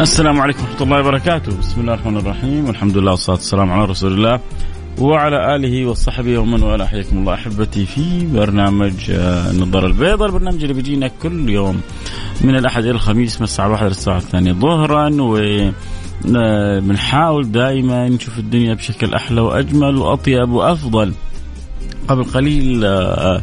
السلام عليكم ورحمة الله وبركاته. بسم الله الرحمن الرحيم. والحمد لله والصلاة والسلام على رسول الله وعلى آله وصحبه ومن والاه. حياكم الله أحبتي في برنامج آه، النظارة البيضاء. البرنامج اللي بيجينا كل يوم من الأحد إلى الخميس من الساعة الواحدة للساعة الثانية ظهرا. و آه، بنحاول دائما نشوف الدنيا بشكل أحلى وأجمل وأطيب وأفضل. قبل قليل آه،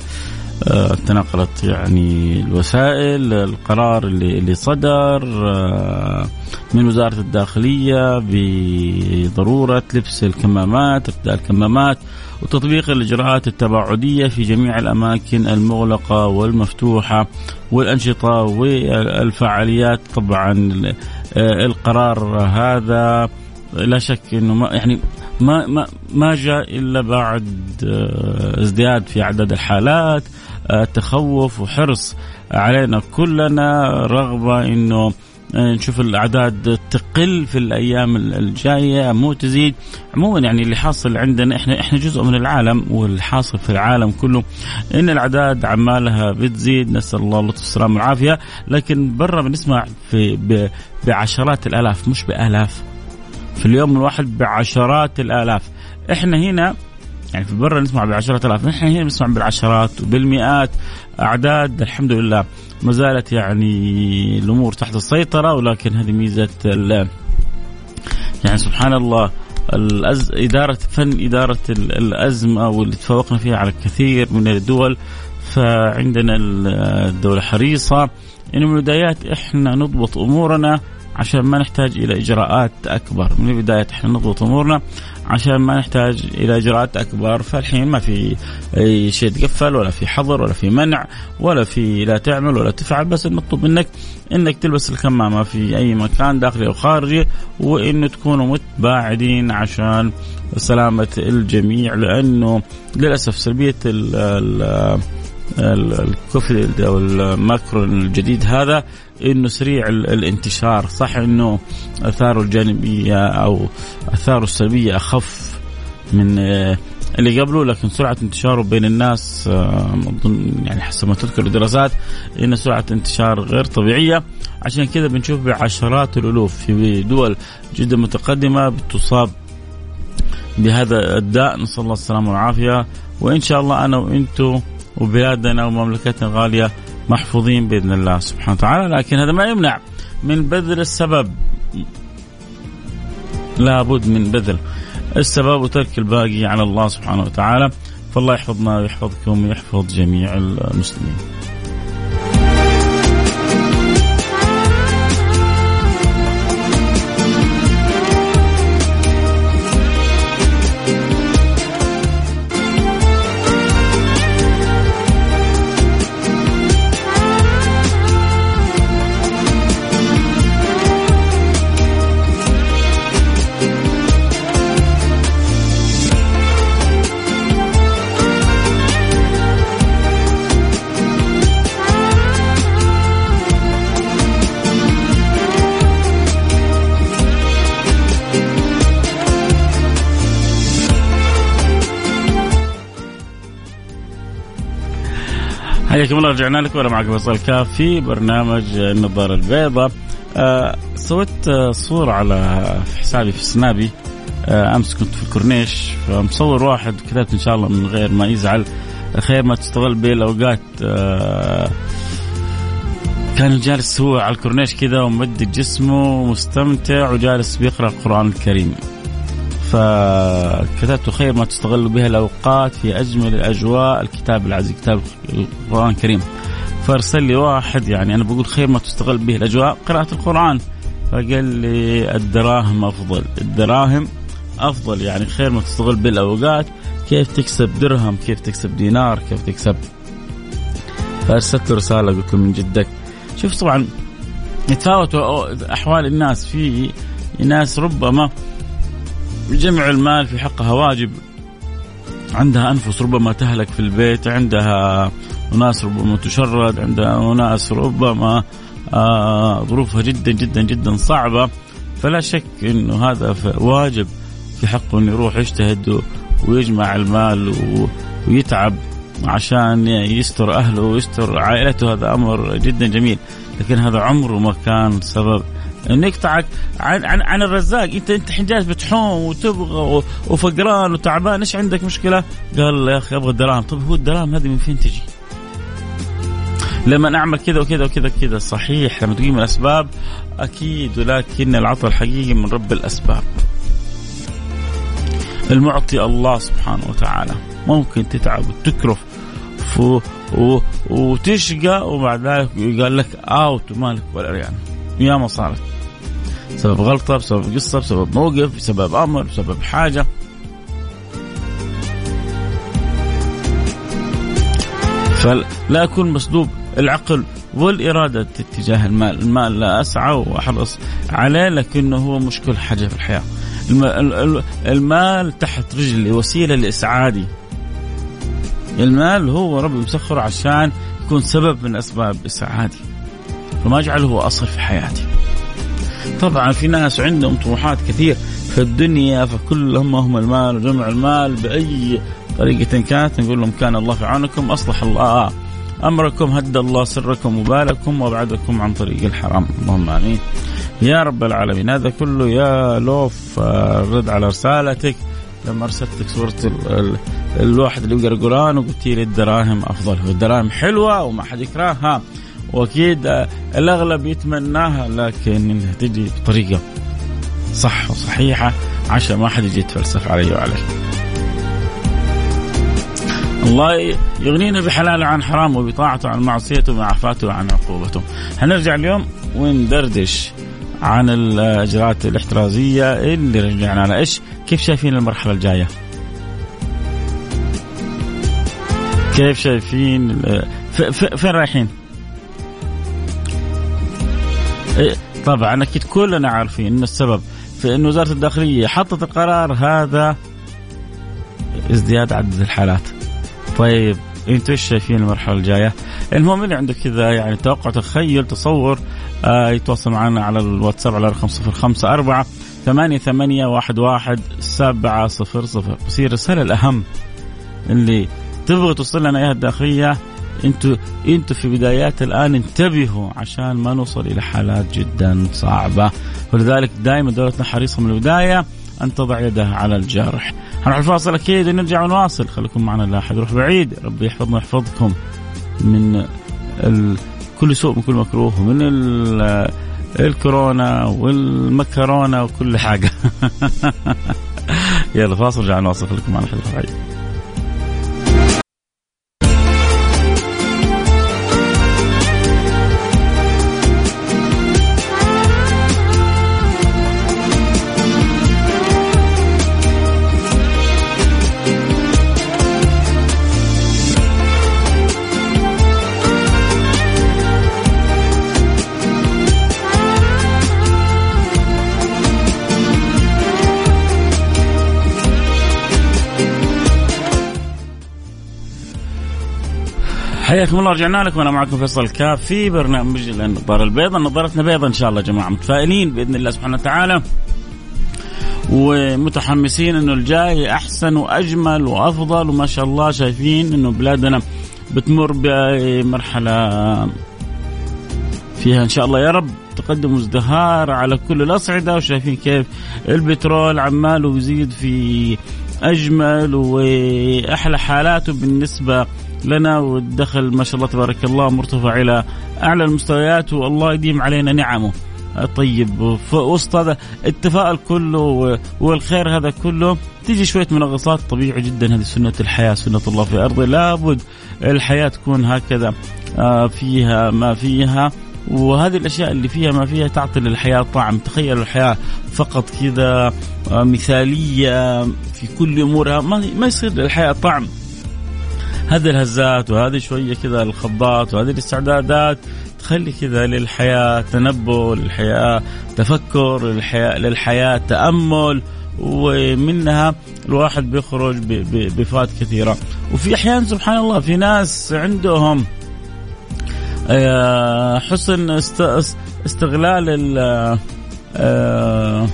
تناقلت يعني الوسائل القرار اللي اللي صدر آه، من وزارة الداخلية بضرورة لبس الكمامات ارتداء الكمامات وتطبيق الإجراءات التباعدية في جميع الأماكن المغلقة والمفتوحة والأنشطة والفعاليات. طبعا آه، القرار هذا لا شك إنه ما يعني ما ما ما جاء إلا بعد ازدياد في اعداد الحالات. تخوف وحرص علينا كلنا رغبة إنه نشوف الأعداد تقل في الأيام الجاية مو تزيد. عموما يعني اللي حاصل عندنا إحنا إحنا جزء من العالم والحاصل في العالم كله إن الأعداد عمالها بتزيد. نسأل الله اللطف والسلامه والعافية. لكن برا بنسمع في بعشرات الآلاف مش بآلاف. في اليوم الواحد بعشرات الآلاف. إحنا هنا يعني في برا نسمع بعشرات الاف نحن هنا نسمع بالعشرات وبالمئات. أعداد الحمد لله ما زالت يعني الأمور تحت السيطرة ولكن هذه ميزة يعني سبحان الله الأز... إدارة فن إدارة الأزمة واللي تفوقنا فيها على الكثير من الدول. فعندنا الدولة حريصة. إنه من البدايات إحنا نضبط أمورنا. عشان ما نحتاج إلى إجراءات أكبر. من البداية إحنا نضبط أمورنا عشان ما نحتاج إلى إجراءات أكبر. فالحين ما في أي شيء تقفل ولا في حظر ولا في منع ولا في لا تعمل ولا تفعل. بس المطلوب منك إنك تلبس الكمامة في أي مكان داخلي أو خارجي وإنه تكونوا متباعدين عشان سلامة الجميع. لأنه للأسف سلبية ال ال الكوفيد أو الماكرو الجديد هذا إنه سريع الانتشار. صح إنه آثاره الجانبية أو آثاره السلبية أخف من اللي قبله لكن سرعة انتشاره بين الناس أظن يعني حسب ما تذكر الدراسات إن سرعة انتشار غير طبيعية. عشان كذا بنشوف بعشرات الألوف في دول جدا متقدمة بتصاب بهذا الداء. نسأل الله السلامة والعافية. وإن شاء الله أنا وأنتم وبلادنا ومملكتنا الغالية محفوظين بإذن الله سبحانه وتعالى. لكن هذا ما يمنع من بذل السبب. لابد من بذل السبب وترك الباقي على الله سبحانه وتعالى. فالله يحفظنا ويحفظكم ويحفظ جميع المسلمين. حياكم الله رجعنا لكم. وأنا معكم فيصل كاف في برنامج النظارة البيضاء. آه سويت آه صورة على حسابي في سنابي. آه أمس كنت في الكورنيش فمصور واحد كتبت إن شاء الله من غير ما يزعل خير ما تستغل به الأوقات. آه كان جالس هو على الكورنيش كذا وممدد جسمه ومستمتع وجالس بيقرأ القرآن الكريم. فكتبت خير ما تستغل بها الأوقات في اجمل الاجواء الكتاب العزيز كتاب القرآن الكريم. فارسل لي واحد يعني أنا بقول خير ما تستغل به الأجواء قراءة القرآن. فقال لي الدراهم أفضل. الدراهم أفضل يعني خير ما تستغل بالاوقات كيف تكسب درهم؟ كيف تكسب دينار؟ كيف تكسب؟ فأرسلت له رسالة قلت له من جدك. شوف طبعا يتفاوت أحوال الناس. في ناس ربما جمع المال في حقها واجب. عندها أنفس ربما تهلك في البيت عندها أناس ربما تشرد عندها أناس ربما آه ظروفها جدا جدا جدا صعبة. فلا شك إنه هذا واجب في حقه إنه يروح يجتهد ويجمع المال ويتعب عشان يستر أهله ويستر عائلته. هذا أمر جدا جميل. لكن هذا عمره ما كان سبب انه يقطعك عن عن, عن الرزاق. انت انت حجاج بتحوم وتبغى وفقران وتعبان. إيش عندك مشكلة؟ قال يا أخي أبغى الدراهم. طيب هو الدراهم هذه من فين تجي؟ لما اعمل كذا وكذا وكذا كذا صحيح لما تقيم الأسباب أكيد. ولكن العطاء الحقيقي من رب الأسباب. المعطي الله سبحانه وتعالى. ممكن تتعب وتكرف وتشقى وبعد ذلك يقال لك اوت ومالك ولا يعني ياما صارت بسبب غلطة بسبب قصة بسبب موقف بسبب أمر بسبب حاجة. فلا أكون مسلوب. العقل والإرادة اتجاه المال. المال لا أسعى وأحرص عليه لكنه هو مشكل حاجة في الحياة. المال تحت رجلي وسيلة لإسعادي المال هو ربي مسخر عشان يكون سبب من أسباب إسعادي فما أجعله هو أصل في حياتي. طبعا في ناس عندهم طموحات كثير في الدنيا فكل همهم المال وجمع المال بأي طريقة كانت نقول لهم كان الله في عونكم أصلح الله. أمركم هدى الله سركم وبالكم وأبعدكم عن طريق الحرام. اللهم آمين. يا رب العالمين هذا كله يا لوف رد على رسالتك. لما أرسلتك صورة الواحد اللي يقرأ القرآن وقلت لي الدراهم أفضل. الدراهم حلوة وما حد يكرهها. وأكيد الأغلب يتمناها لكن إنها تجي بطريقة صح وصحيحة عشان ما حد يجي يتفلسف علي وعليك. الله يغنينا بحلاله عن حرام وبطاعته عن معصيته وعافاته وعن عقوبته. هنرجع اليوم وندردش عن الأجراءات الاحترازية اللي رجعنا على إيش؟ كيف شايفين المرحلة الجاية؟ كيف شايفين فين رايحين؟ إيه، طبعا أكيد كلنا عارفين ان السبب في ان وزارة الداخلية حطت القرار هذا ازدياد عدد الحالات. طيب أنتم إيش شايفين المرحلة الجاية؟ المهم اللي عندك كذا يعني توقع تخيل تصور آه يتواصل معنا على الواتساب على رقم 054 ثمانية ثمانية واحد واحد سبعة صفر صفر بس الرسالة الأهم اللي تبغى توصل لنا إياها الداخلية أنتوا أنتوا في بدايات الآن انتبهوا عشان ما نوصل إلى حالات جدا صعبة ولذلك دائما دولتنا حريصة من البداية أن تضع يدها على الجرح. هنروح الفاصل أكيد ونرجع ونواصل خليكم معنا لا أحد يروح بعيد ربي يحفظنا ويحفظكم من ال... كل سوء من كل مكروه ومن ال... الكورونا والمكرونة وكل حاجة. يلا فاصل رجع نواصل خليكم معنا خليكم بعيد. حياكم الله رجعنا لكم. وأنا معكم فيصل كاف في برنامج النظاره البيضاء نظارتنا بيضاء إن شاء الله يا جماعة متفائلين بإذن الله سبحانه وتعالى. ومتحمسين إنه الجاي أحسن وأجمل وأفضل وما شاء الله شايفين إنه بلادنا بتمر بمرحلة فيها إن شاء الله يا رب تقدم وازدهار على كل الأصعدة وشايفين كيف البترول عماله يزيد في أجمل وأحلى حالاته بالنسبة لنا والدخل ما شاء الله تبارك الله مرتفع إلى أعلى المستويات والله يديم علينا نعمه. طيب وسط هذا التفاؤل كله والخير هذا كله. تيجي شوية منغصات طبيعي جدا هذه سنة الحياة سنة الله في أرضه. لابد الحياة تكون هكذا آه، فيها ما فيها. وهذه الأشياء اللي فيها ما فيها تعطي للحياة طعم. تخيل الحياة فقط كذا آه، مثالية في كل أمورها. ما يصير للحياة طعم. هذه الهزات وهذه شوية كذا الخضات وهذه الاستعدادات تخلي كذا للحياة تنبؤ للحياة تفكر للحياة للحياة تأمل ومنها الواحد بيخرج بفوائد كثيرة. وفي أحيان سبحان الله في ناس عندهم آه، حسن استغلال آه،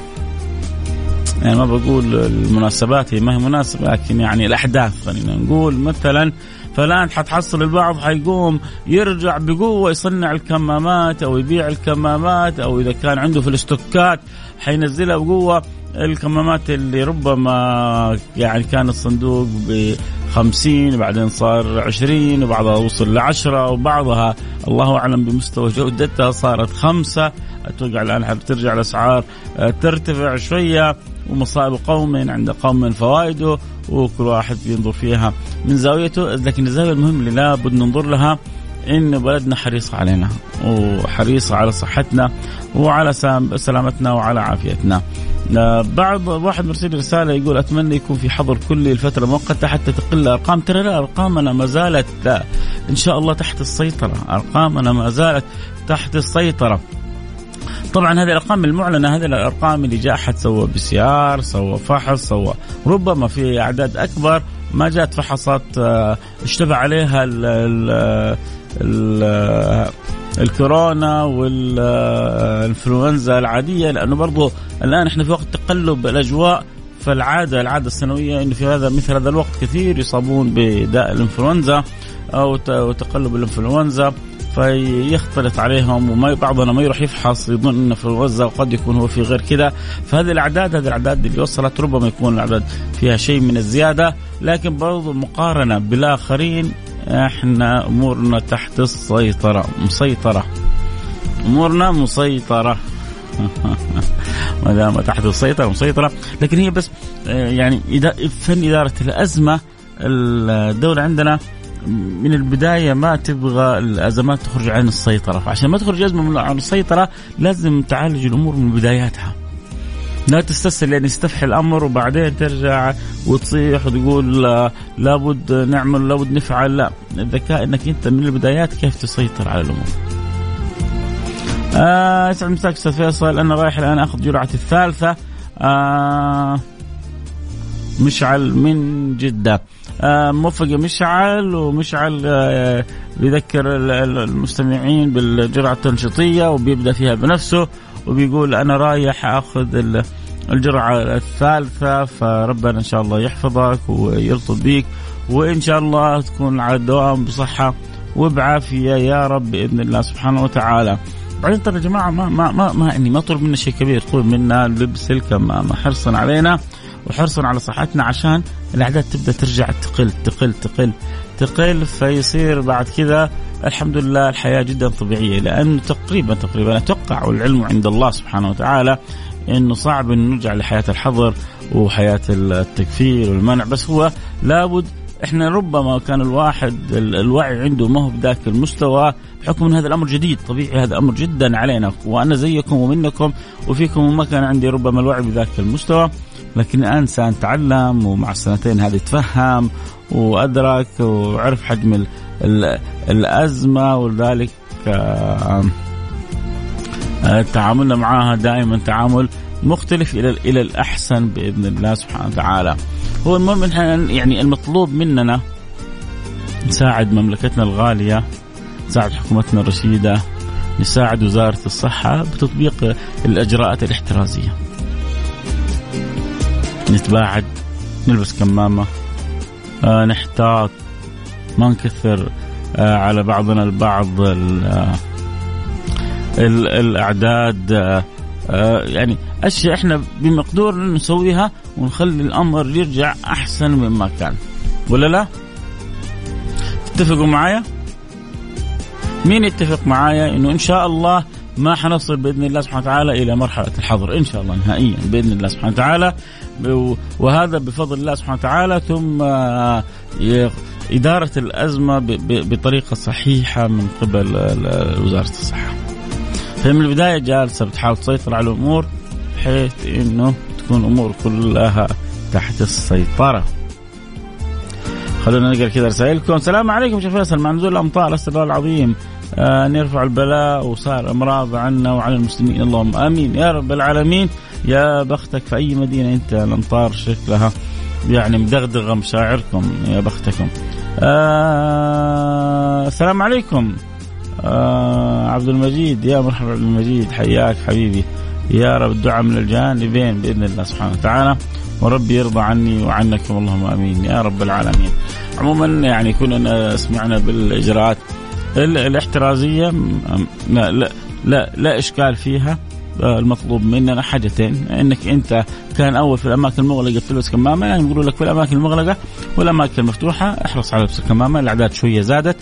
يعني ما بقول المناسبات هي ما هي مناسبة لكن يعني الأحداث خلينا نقول مثلا فلان حتحصل البعض حيقوم يرجع بقوة يصنع الكمامات أو يبيع الكمامات أو إذا كان عنده في الاستوكات حينزلها بقوة. الكمامات اللي ربما يعني كان الصندوق ب 50 بعدين صار 20 وبعضها وصل ل 10 وبعضها الله أعلم بمستوى جودتها صارت خمسة. أتوقع الآن بترجع الأسعار آه، ترتفع شوية ومصائب قوم عند قوم فوائده وكل واحد ينظر فيها من زاويته لكن الزاوية المهم اللي لابد ننظر لها إن بلدنا حريص علينا وحريص على صحتنا وعلى سلامتنا وعلى عافيتنا. بعض واحد مرسل رسالة يقول أتمنى يكون في حظر كلي لفتره مؤقته حتى تقل الأرقام ترى لا أرقامنا ما زالت إن شاء الله تحت السيطرة، أرقامنا ما زالت تحت السيطرة. طبعا هذه الأرقام المعلنة هذه الأرقام اللي جاء أحد سوى PCR سوى فحص سوى ربما في أعداد أكبر ما جاءت فحصات آه، اشتبه عليها ال ال ال الكورونا والانفلونزا العادية لأنه برضو الآن إحنا في وقت تقلب الأجواء فالعادة العادة السنوية إنه في هذا مثل هذا الوقت كثير يصابون بداء الإنفلونزا أو تقلب الإنفلونزا. فيختلط عليهم وما بعضنا ما يروح يفحص يظن إنه في الوزة وقد يكون هو في غير كذا فهذه الأعداد هذه الأعداد اللي وصلت ربما يكون الأعداد فيها شيء من الزيادة. لكن برضو مقارنة بالآخرين إحنا أمورنا تحت السيطرة. مسيطرة. أمورنا مسيطرة. ما دام تحت السيطرة مسيطرة. لكن هي بس آه، يعني فن إدارة الأزمة الدولة عندنا من البداية ما تبغى الأزمات تخرج عن السيطرة. فعشان ما تخرج أزمة عن السيطرة لازم تعالج الأمور من بداياتها. لا تستسهل يعني يستفحي الأمر وبعدين ترجع وتصيح وتقول لابد نعمل لابد نفعل. لا الذكاء إنك أنت من البدايات كيف تسيطر على الأمور. آه يسعد مساك أستاذ فيصل. أنا رايح الآن أخذ جرعتي الثالثة. آه مشعل من جدة آه موفق مشعل ومشعل آه بيذكر المستمعين بالجرعة التنشيطيه وبيبدأ فيها بنفسه وبيقول أنا رايح أخذ الجرعة الثالثة فربنا إن شاء الله يحفظك ويرطب بيك وإن شاء الله تكون على الدوام بصحة وبعافية يا رب بإذن الله سبحانه وتعالى. بعدين ترى يا جماعة ما ما ما, ما يعني ما طلب منا شيء كبير طلب منا لبس الكمامة حرصا علينا وحرصا على صحتنا عشان الاعداد تبدأ ترجع تقل تقل تقل تقل فيصير بعد كذا الحمد لله الحياة جدا طبيعية. لأنه تقريبا تقريبا أتوقع والعلم عند الله سبحانه وتعالى إنه صعب إنه نرجع لحياة الحظر وحياة التكفير والمنع. بس هو لابد إحنا ربما كان الواحد الوعي عنده ما هو بذاك المستوى بحكم إن هذا الأمر جديد. طبيعي هذا أمر جدا علينا وأنا زيكم ومنكم وفيكم وما كان عندي ربما الوعي بذاك المستوى. لكن الآن انسان تعلم ومع السنتين هذه تفهم وأدرك وعرف حجم ال ال الأزمة ولذلك تعاملنا معها دائما تعامل مختلف إلى إلى الأحسن بإذن الله سبحانه وتعالى. هو المهم يعني المطلوب مننا نساعد مملكتنا الغالية نساعد حكومتنا الرشيدة نساعد وزارة الصحة بتطبيق الإجراءات الاحترازية. نتباعد نلبس كمامة آه نحتاط ما نكثر آه على بعضنا البعض ال ال الأعداد آه آه يعني أشياء إحنا بمقدورنا نسويها ونخلي الأمر يرجع أحسن مما كان ولا لا؟ تتفقوا معايا؟ مين يتفق معايا إنه إن شاء الله ما حنصل بإذن الله سبحانه وتعالى إلى مرحلة الحظر إن شاء الله نهائيا بإذن الله سبحانه وتعالى. وهذا بفضل الله سبحانه وتعالى ثم إدارة الأزمة بطريقة صحيحة من قبل وزارة الصحة. فمن البداية جالسة بتحاول تسيطر على الأمور بحيث إنه تكون الأمور كلها تحت السيطرة. خلونا نقرأ كذا رسائلكم، السلام عليكم شيخ فيصل مع نزول الأمطار الله العظيم. آه، ان يرفع البلاء وصار إمراض عنا وعلى المسلمين. اللهم آمين. يا رب العالمين يا بختك في أي مدينة أنت الامطار شكلها يعني مدغدغة مشاعركم يا بختكم. آه السلام عليكم. آه عبد المجيد يا مرحبا عبد المجيد حياك حبيبي. يا رب الدعاء من الجانبين بإذن الله سبحانه وتعالى. وربي يرضى عني وعنكم. اللهم آمين. يا رب العالمين. عموما يعني كنا سمعنا بالإجراءات الاحترازية لا لا لا, لا إشكال فيها المطلوب مننا حاجتين إنك أنت كان أول في الأماكن المغلقة تلبس كمامة يعني يقولوا لك في الأماكن المغلقة والأماكن المفتوحة احرص على لبس الكمامه الأعداد شوية زادت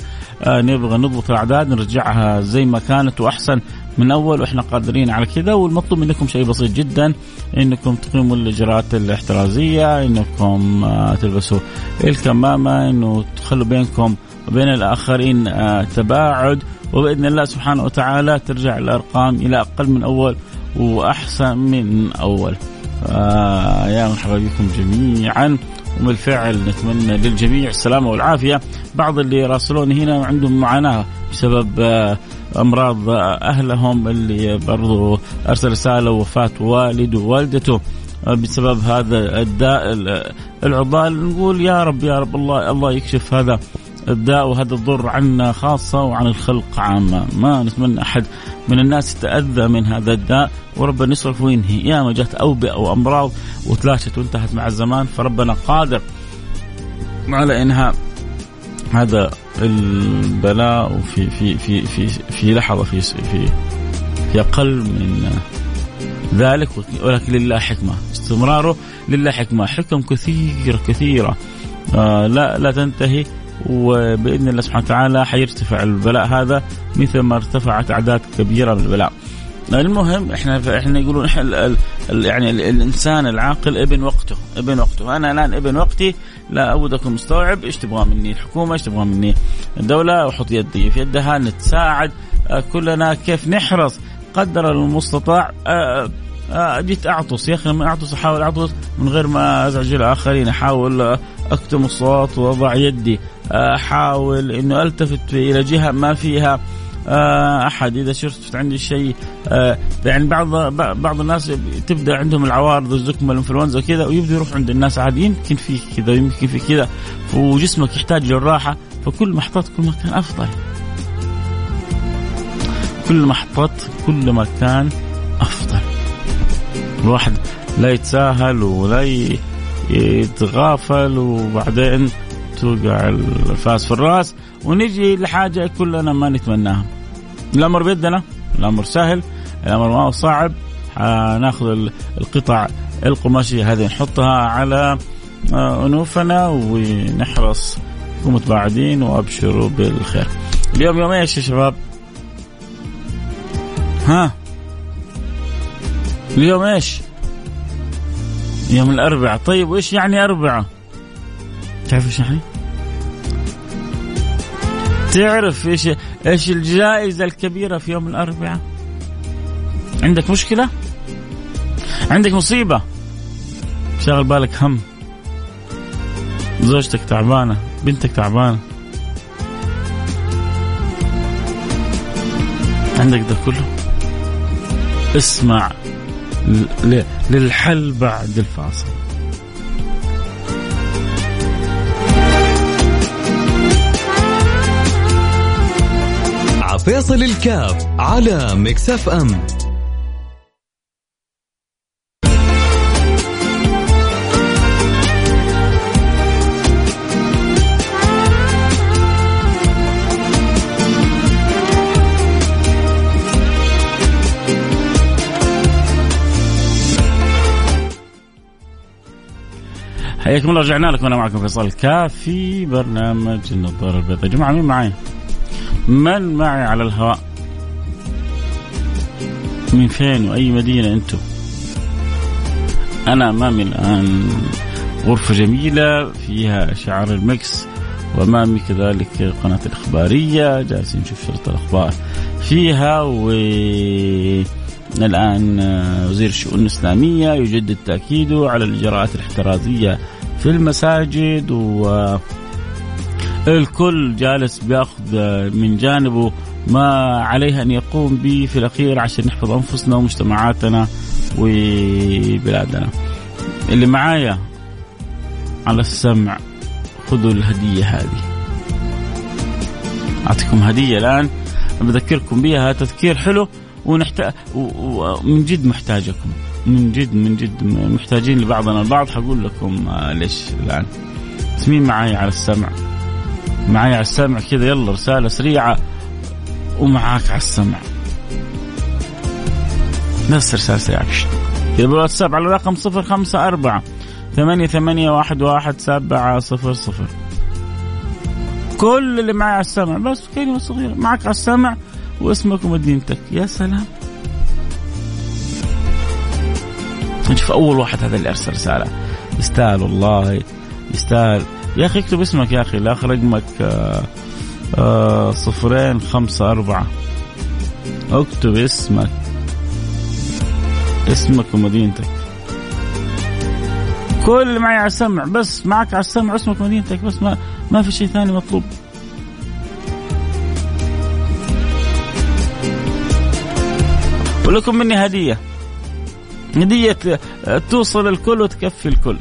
آه نبغى نضبط الأعداد نرجعها زي ما كانت وأحسن من أول وإحنا قادرين على كذا والمطلوب منكم شيء بسيط جدا إنكم تقيموا الإجراءات الاحترازية إنكم آه تلبسوا الكمامة إنه تخلوا بينكم وبين الآخرين آه تباعد. وبإذن الله سبحانه وتعالى ترجع الأرقام إلى أقل من أول وأحسن من أول. آه يا مرحبا بكم جميعا. وبالفعل نتمنى للجميع السلامة والعافية، بعض اللي يراسلوني هنا عندهم معاناة بسبب آه أمراض أهلهم اللي برضو أرسل رسالة وفاة والد ووالدته بسبب هذا الداء العضال. نقول يا رب يا رب الله الله يكشف هذا الداء وهذا الضر عنا خاصة وعن الخلق عامة. ما نتمنى أحد من الناس يتأذى من هذا الداء. وربنا يصرف وينهي. يا ما جت أوبئة وأمراض وتلاشت وانتهت مع الزمان فربنا قادر على إنهاء هذا البلاء في في في في في لحظة في في في أقل من ذلك. ولكن لله حكمة. استمراره لله حكمة. حكم كثيرة كثيرة. آه لا لا تنتهي. وبإذن الله سبحانه وتعالى حيرتفع البلاء هذا مثل ما ارتفعت أعداد كبيرة من البلاء. المهم إحنا إحنا يقولون إحنا يعني الإنسان العاقل ابن وقته ابن وقته. أنا الآن ابن وقتي لا ابد أكون مستوعب إيش تبغى مني؟ الحكومة إيش تبغى مني؟ الدولة أحط يدي في يدها نتساعد آه، كلنا كيف نحرص؟ قدر المستطاع آه، آه، جيت أعطس. يا أخي لما أعطس أحاول أعطس من غير ما أزعج الاخرين أحاول أكتم الصوت وأضع يدي. احاول إنه ألتفت إلى جهة ما فيها آه، أحد. إذا شفت عندي شيء آه، يعني بعض بعض الناس تبدأ عندهم العوارض الزكمه الانفلونزا وكذا ويبدا يروح عند الناس. عادي يمكن في كذا يمكن في كذا. وجسمك يحتاج للراحة. فكل ما احتطت كل ما كان أفضل. كل ما احتطت كل ما كان أفضل. الواحد لا يتساهل ولا يتغافل وبعدين توقع الفاس في الراس ونجي لحاجة كلنا ما نتمناها. الأمر بيدنا، الأمر سهل، الأمر ما هو صعب، ناخذ القطع القماشيه هذه نحطها على آه، أنوفنا ونحرص متباعدين وأبشروا بالخير. اليوم يوم إيش يا شباب؟ ها؟ اليوم إيش؟ يوم الأربعاء، طيب وإيش يعني أربعاء؟ تعرف إيش يعني؟ تعرف إيش إيش الجائزة الكبيرة في يوم الأربعاء؟ عندك مشكلة؟ عندك مصيبة؟ شغل بالك هم زوجتك تعبانة بنتك تعبانة عندك ده كله اسمع للحل بعد الفاصل فيصل الكاف على ميكس اف ام. حياكم الله رجعنا لكم. أنا معكم فيصل الكاف في برنامج النظارة البيضاء. يا جماعة مين معي؟ من معي على الهواء؟ من فين وأي مدينة أنتم؟ أنا امامي الآن. غرفة جميلة فيها شعار المكس وامامي كذلك قناة الاخباريه جالسين نشوف شرطه الأخبار. فيها و الآن وزير الشؤون الإسلامية يجدد تأكيده على الإجراءات الاحترازية في المساجد و الكل جالس بياخذ من جانبه ما عليه أن يقوم به في الأخير عشان نحفظ أنفسنا ومجتمعاتنا وبلادنا. اللي معايا على السمع خذوا الهدية هذه. أعطيكم هدية الآن بذكركم بها تذكير حلو ونحتاج ومن جد محتاجكم من جد من جد محتاجين لبعضنا البعض حقول لكم ليش الآن. مين معايا على السمع؟ معايا على السمع كذا يلا رسالة سريعة ومعاك على السمع. بس رسالة سريعة. إذا بالواتساب على الرقم صفر خمسة أربعة ثمانية ثمانية واحد واحد سبعة صفر صفر. كل اللي معي على السمع بس كلمة صغيرة معك على السمع واسمك ومدينتك. يا سلام. نشوف أول واحد هذا اللي أرسل رسالة. يستاهل والله يستاهل. يا أخي اكتب اسمك يا أخي لا رقمك آه آه صفرين خمسة أربعة. اكتب اسمك. اسمك ومدينتك. كل اللي معي على السمع بس معك على السمع اسمك ومدينتك بس ما ما في شيء ثاني مطلوب. ولكم مني هدية. هدية توصل الكل وتكفي الكل.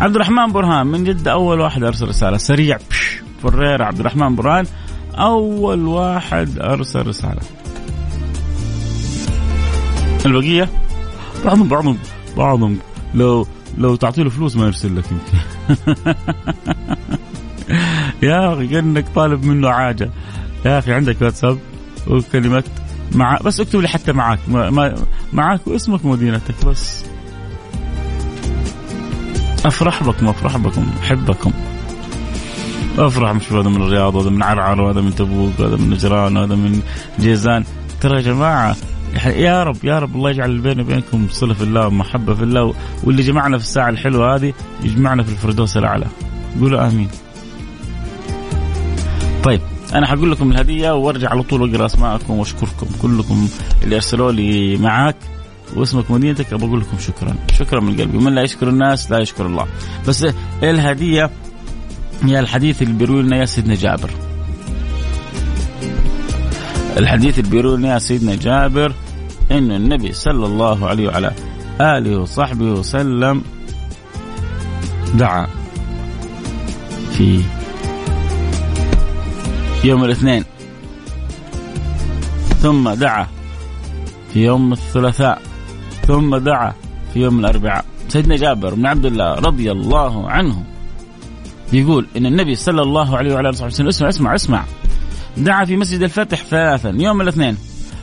عبد الرحمن برهان من جدة أول واحد أرسل رسالة سريع بش فريرة عبد الرحمن برهان أول واحد أرسل رسالة. البقية؟ بعضهم بعضهم بعضهم لو لو تعطي له فلوس ما يرسل لك يمكن. يا أخي كأنك طالب منه حاجة يا أخي عندك واتساب وكلمة مع بس اكتب لي حتى معك ما... معك واسمك ومدينتك بس. أفرح بكم أفرح بكم احبكم أفرح مش هذا من الرياض وهذا من عرعر وهذا من تبوك وهذا من نجران وهذا من جيزان. ترى يا جماعة يا رب يا رب الله يجعل بيني وبينكم صلة في الله ومحبة في الله واللي جمعنا في الساعة الحلوة هذه يجمعنا في الفردوس الأعلى. قولوا آمين. طيب أنا حقول لكم الهدية وأرجع على طول وأقرأ أسماءكم وأشكركم كلكم اللي أرسلوا لي معاك. واسمك مدينتك أبغى أقول لكم شكرا. شكرا من قلبي. من لا يشكر الناس لا يشكر الله. بس الهدية؟ هي الحديث اللي بيروي لنا يا سيدنا جابر. الحديث اللي بيروي لنا يا سيدنا جابر انه النبي صلى الله عليه وعلى آله وصحبه وسلم دعا في يوم الاثنين ثم دعا في يوم الثلاثاء. ثم دعا في يوم الأربعاء. سيدنا جابر بن عبد الله رضي الله عنه يقول إن النبي صلى الله عليه وعلى آله وسلم اسمع اسمع اسمع. دعا في مسجد الفتح ثلاثا يوم الاثنين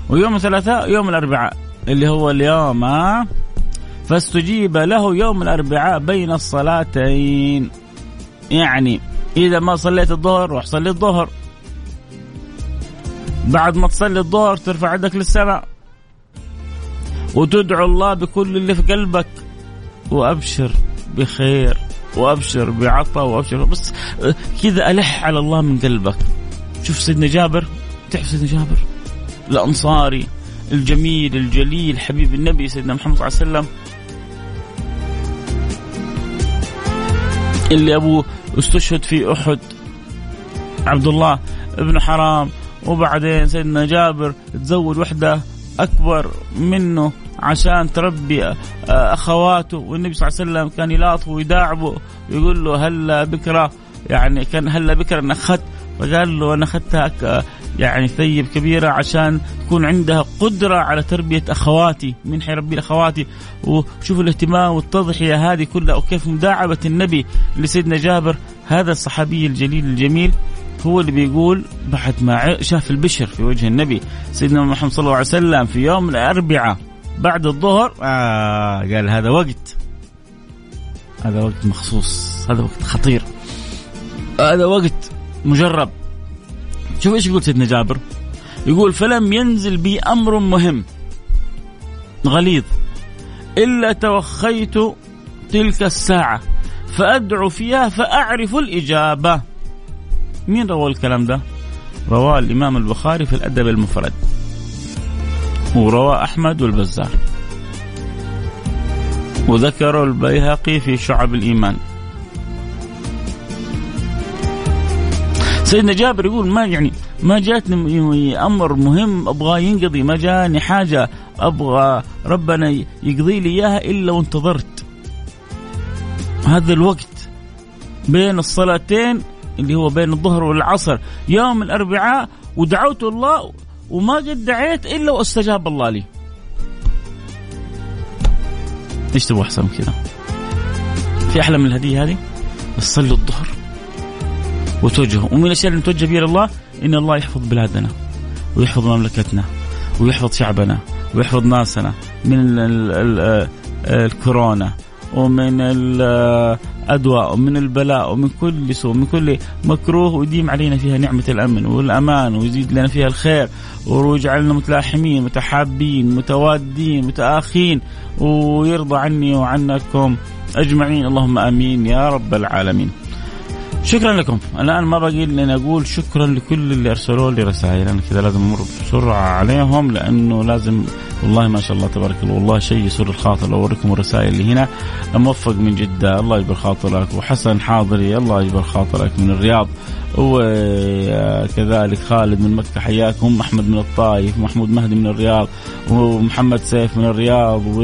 ويوم الثلاثاء يوم الأربعاء اللي هو اليوم فاستجيب له يوم الأربعاء بين الصلاتين. يعني إذا ما صليت الظهر روح صلي الظهر. بعد ما تصلي الظهر ترفع يدك للسماء. وتدعو الله بكل اللي في قلبك. وأبشر بخير وأبشر بعطاء وأبشر بس كذا ألح على الله من قلبك. شوف سيدنا جابر تعرف سيدنا جابر؟ الأنصاري الجميل الجليل حبيب النبي سيدنا محمد صلى الله عليه وسلم. اللي أبوه استشهد في أحد عبد الله ابن حرام. وبعدين سيدنا جابر تزوج وحده. أكبر منه عشان تربي أخواته. والنبي صلى الله عليه وسلم كان يلاطفه ويداعبه يقول له هلا بكره يعني كان هلا بكره اخذت فقال له أنا اخذتها يعني ثيب كبيرة عشان يكون عندها قدرة على تربية أخواتي من حيربي أخواتي. وشوفوا الاهتمام والتضحية هذه كلها وكيف مداعبة النبي لسيدنا جابر. هذا الصحابي الجليل الجميل هو اللي بيقول بعد ما شاف البشر في وجه النبي سيدنا محمد صلى الله عليه وسلم في يوم الأربعاء بعد الظهر آه قال هذا وقت. هذا وقت مخصوص هذا وقت خطير. هذا وقت مجرب. شوف إيش يقول سيدنا جابر؟ يقول فلم ينزل بي أمر مهم غليظ إلا توخيت تلك الساعة. فأدعو فيها فأعرف الإجابة. مين روى الكلام ده؟ رواه الإمام البخاري في الأدب المفرد. وروى أحمد والبزار. وذكر البيهقي في شعب الإيمان. سيدنا جابر يقول ما يعني ما جاتني أمر مهم ابغاه ينقضي ما جاني حاجة أبغى ربنا يقضي لي إياها إلا وانتظرت. هذا الوقت بين الصلاتين اللي هو بين الظهر والعصر يوم الأربعاء ودعوت الله وما قد دعيت إلا واستجاب الله لي. إيش تبغى أحسن من كذا؟ في أحلى من الهدية هذه؟ بس صلي الظهر وتوجهوا ومن الأشياء اللي نتوجه بها الله إن الله يحفظ بلادنا ويحفظ مملكتنا ويحفظ شعبنا ويحفظ ناسنا من الكورونا ومن الأدواء ومن البلاء ومن كل سوء ومن كل مكروه ويديم علينا فيها نعمة الأمن والأمان ويزيد لنا فيها الخير ويجعلنا متلاحمين متحابين متوادين متآخين ويرضى عني وعنكم أجمعين. اللهم آمين يا رب العالمين. شكرا لكم. الآن ما باقي لي ان أقول شكرا لكل اللي ارسلوا لي رسائل. أنا كذا لازم أمر بسرعة عليهم لأنه لازم والله ما شاء الله تبارك الله والله شيء يسر الخاطر. لو أوريكم الرسائل اللي هنا موفق من جدة. الله يجبر خاطرك. وحسن حاضري الله يجبر خاطرك من الرياض. وكذلك خالد من مكة حياكم. أحمد من الطائف محمود مهدي من الرياض ومحمد سيف من الرياض و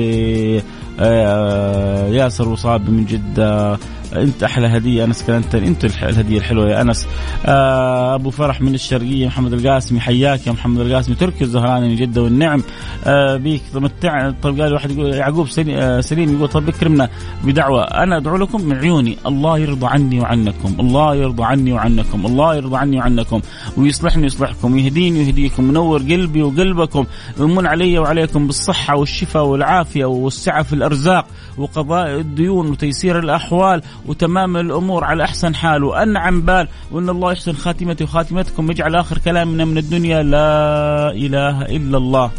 ياسر وصابي من جدة. انت أحلى هدية أنس كلنتن. انت الهدية الحلوة يا أنس. آه أبو فرح من الشرقية محمد القاسمي. حياك يا محمد القاسمي. تركي الزهراني من جدة والنعم. آه بيك تمتع طيب قال واحد يقول يعقوب آه، سليم يقول طيب اكرمنا بدعوة. أنا أدعو لكم من عيوني. الله يرضى عني وعنكم. الله يرضى عني وعنكم. الله يرضى عني وعنكم. ويصلحني ويصلحكم. ويهديني ويهديكم. منور قلبي وقلبكم. ويمن علي وعليكم بالصحة والشفاء والعافية والسعة في الأرزاق وقضاء الديون وتيسير الأحوال وتمام الأمور على أحسن حال وأنعم بال وأن الله يحسن خاتمتي وخاتمتكم يجعل آخر كلامنا من الدنيا لا إله إلا الله.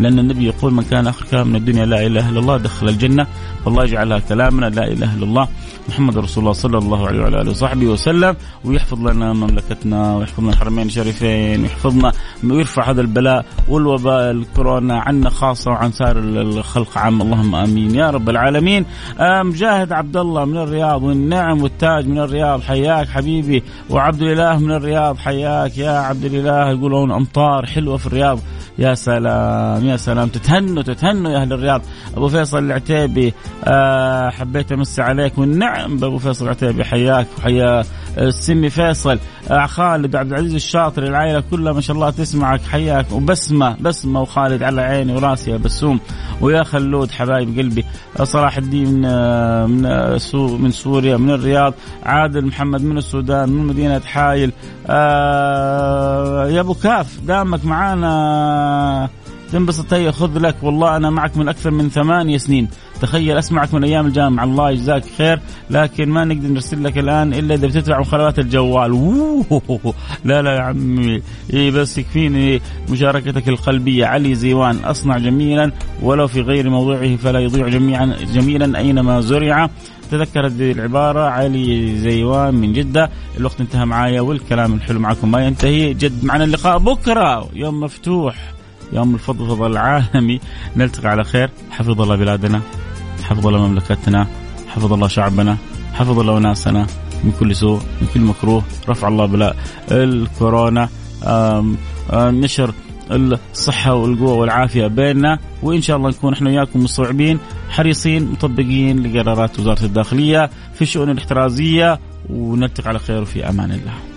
لأن النبي يقول من كان آخر كلام من الدنيا لا إله إلا الله دخل الجنة فالله يجعلها كلامنا لا إله إلا الله. محمد رسول الله صلى الله عليه وعلى آله وصحبه وسلم. ويحفظ لنا مملكتنا ويحفظ لنا الحرمين الشريفين ويحفظنا ويرفع هذا البلاء والوباء الكورونا عنا خاصة وعن سائر الخلق عام. اللهم آمين. يا رب العالمين. مجاهد عبد الله من الرياض والنعم والتاج من الرياض. حياك حبيبي. وعبد الإله من الرياض. حياك يا عبد الإله. يقولون أمطار حلوة في الرياض. يا سلام يا سلام. تتهنوا تتهنوا يا أهل الرياض. أبو فيصل العتيبي أه حبيت أمس عليك. والنعم بأبو فيصل العتيبي. حياك وحيا السمي فيصل أه خالد عبد العزيز الشاطر العائلة كلها ما شاء الله تسمعك حياك. وبسمة بسمة وخالد على عيني وراسي يا بسوم. ويا خلود حبايب قلبي صلاح الدين آه، من آه، من سوريا من الرياض. عادل محمد من السودان من مدينة حايل. آه يا أبو كاف دامك معانا تنبسط هي خذ لك. والله أنا معك من أكثر من ثمانية سنين. تخيل أسمعك من أيام الجامعة. الله يجزاك خير. لكن ما نقدر نرسل لك الآن إلا إذا بتدفع مخالفات الجوال. لا لا يا عمي إيه بس يكفيني مشاركتك القلبيه علي زيوان اصنع جميلا ولو في غير موضوعه فلا يضيع جميعا جميلا اينما زرع تذكر هذه العبارة علي زيوان من جدة الوقت انتهى معايا والكلام الحلو معكم ما ينتهي جد معنا اللقاء بكرة يوم مفتوح يوم الفضفضة العالمي. نلتقي على خير. حفظ الله بلادنا. حفظ الله مملكتنا. حفظ الله شعبنا. حفظ الله ناسنا من كل سوء من كل مكروه. رفع الله بلاء الكورونا. آم آم نشر الصحة والقوة والعافية بيننا. وإن شاء الله نكون إحنا وياكم مستوعبين حريصين مطبقين لقرارات وزارة الداخلية في الشؤون الاحترازية. ونلتقي على خير وفي أمان الله.